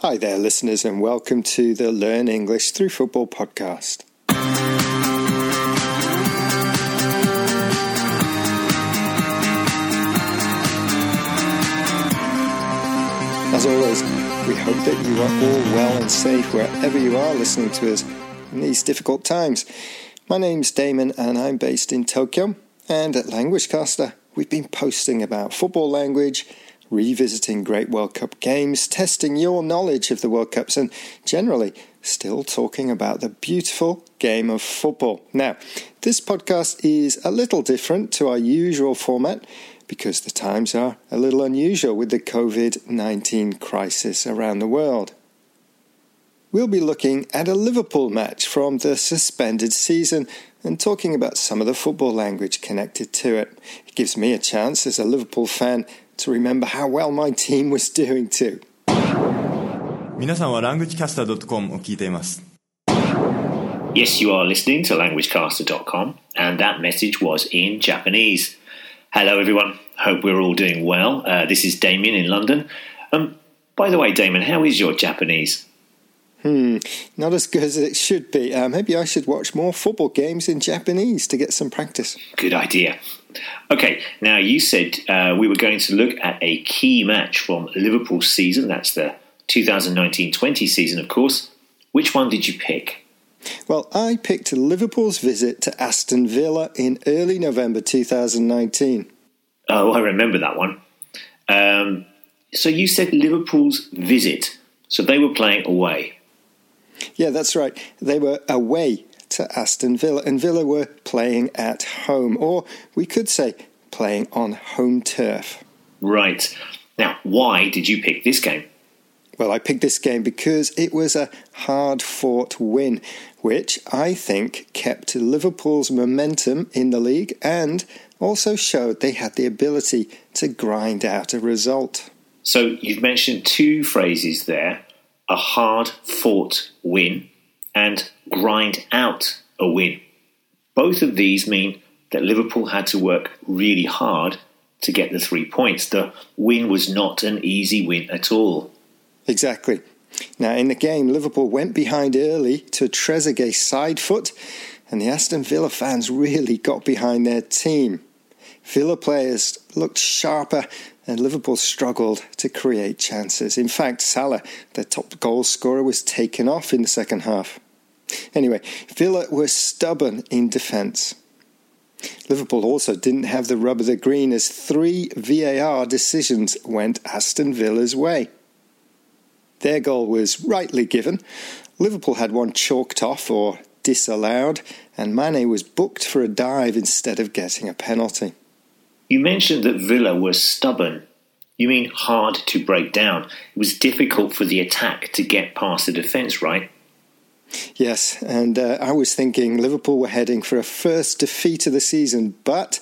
Hi there, listeners, and welcome to the Learn English Through Football podcast. As always, we hope that you are all well and safe wherever you are listening to us in these difficult times. My name's Damon, and I'm based in Tokyo. And at LanguageCaster, we've been posting about football language revisiting great World Cup games, testing your knowledge of the World Cups, and generally still talking about the beautiful game of football. Now, this podcast is a little different to our usual format because the times are a little unusual with the COVID 19 crisis around the world. We'll be looking at a Liverpool match from the suspended season and talking about some of the football language connected to it. It gives me a chance as a Liverpool fan to remember how well my team was doing too. 皆さんは languagecaster.com を聞いています。Yes, you are listening to languagecaster.com, and that message was in Japanese. Hello, everyone. Hope we're all doing well. Uh, this is Damien in London. Um, by the way, Damien, how is your Japanese? Hmm, not as good as it should be. Uh, maybe I should watch more football games in Japanese to get some practice. Good idea. Okay, now you said uh, we were going to look at a key match from Liverpool's season. That's the 2019 20 season, of course. Which one did you pick? Well, I picked Liverpool's visit to Aston Villa in early November 2019. Oh, I remember that one. Um, so you said Liverpool's visit. So they were playing away. Yeah, that's right. They were away to Aston Villa, and Villa were playing at home, or we could say playing on home turf. Right. Now, why did you pick this game? Well, I picked this game because it was a hard fought win, which I think kept Liverpool's momentum in the league and also showed they had the ability to grind out a result. So, you've mentioned two phrases there a hard fought win and grind out a win. Both of these mean that Liverpool had to work really hard to get the three points. The win was not an easy win at all. Exactly. Now, in the game, Liverpool went behind early to Trezeguet's side foot, and the Aston Villa fans really got behind their team. Villa players looked sharper and Liverpool struggled to create chances. In fact, Salah, their top goal scorer, was taken off in the second half. Anyway, Villa were stubborn in defence. Liverpool also didn't have the rub of the green as three VAR decisions went Aston Villa's way. Their goal was rightly given. Liverpool had one chalked off or disallowed, and Mane was booked for a dive instead of getting a penalty. You mentioned that Villa were stubborn. You mean hard to break down. It was difficult for the attack to get past the defence, right? Yes, and uh, I was thinking Liverpool were heading for a first defeat of the season, but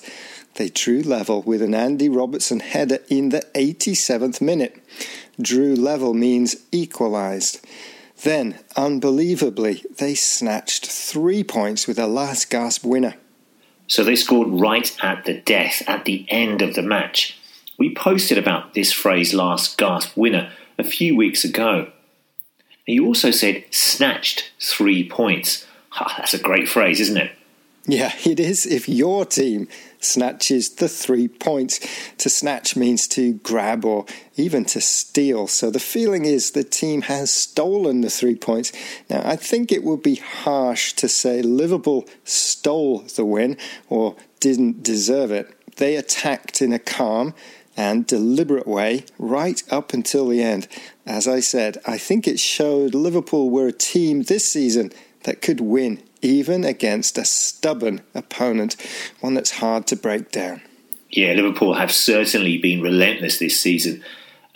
they drew level with an Andy Robertson header in the 87th minute. Drew level means equalised. Then, unbelievably, they snatched three points with a last gasp winner. So they scored right at the death, at the end of the match. We posted about this phrase last gasp winner a few weeks ago. You also said snatched three points. that's a great phrase, isn't it? Yeah, it is. If your team snatches the three points, to snatch means to grab or even to steal. So the feeling is the team has stolen the three points. Now, I think it would be harsh to say Liverpool stole the win or didn't deserve it. They attacked in a calm and deliberate way right up until the end. As I said, I think it showed Liverpool were a team this season that could win even against a stubborn opponent, one that's hard to break down. Yeah, Liverpool have certainly been relentless this season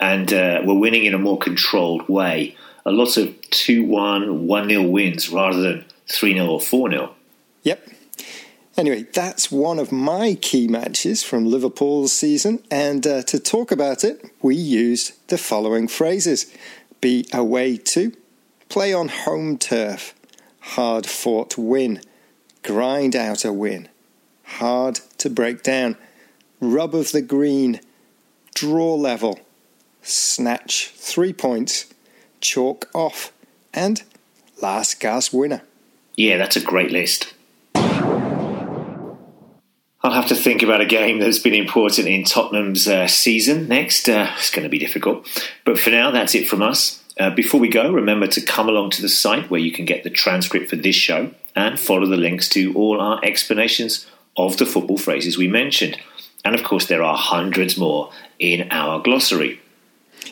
and uh, we're winning in a more controlled way. A lot of 2 1, 1 0 wins rather than 3 0 or 4 0. Yep. Anyway, that's one of my key matches from Liverpool's season, and uh, to talk about it, we used the following phrases be away to, play on home turf, hard fought win, grind out a win, hard to break down, rub of the green, draw level, snatch three points, chalk off, and last gasp winner. Yeah, that's a great list. I'll have to think about a game that's been important in Tottenham's uh, season next. Uh, it's going to be difficult. But for now, that's it from us. Uh, before we go, remember to come along to the site where you can get the transcript for this show and follow the links to all our explanations of the football phrases we mentioned. And of course, there are hundreds more in our glossary.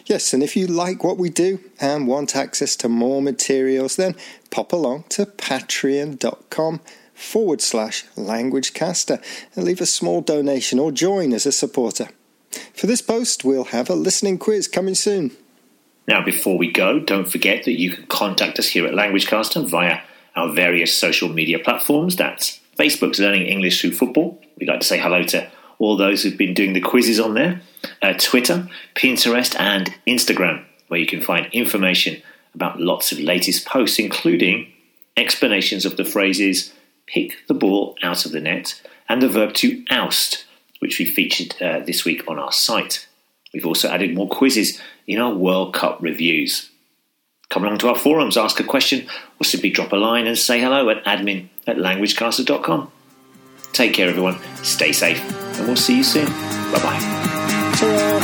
Yes, and if you like what we do and want access to more materials, then pop along to patreon.com forward slash languagecaster and leave a small donation or join as a supporter. For this post, we'll have a listening quiz coming soon. Now, before we go, don't forget that you can contact us here at LanguageCaster via our various social media platforms. That's Facebook's Learning English Through Football. We'd like to say hello to all those who've been doing the quizzes on there. Uh, Twitter, Pinterest, and Instagram, where you can find information about lots of latest posts, including explanations of the phrases pick the ball out of the net, and the verb to oust, which we featured uh, this week on our site. We've also added more quizzes in our World Cup reviews. Come along to our forums, ask a question, or simply drop a line and say hello at admin at languagecaster.com. Take care, everyone. Stay safe, and we'll see you soon. Bye bye.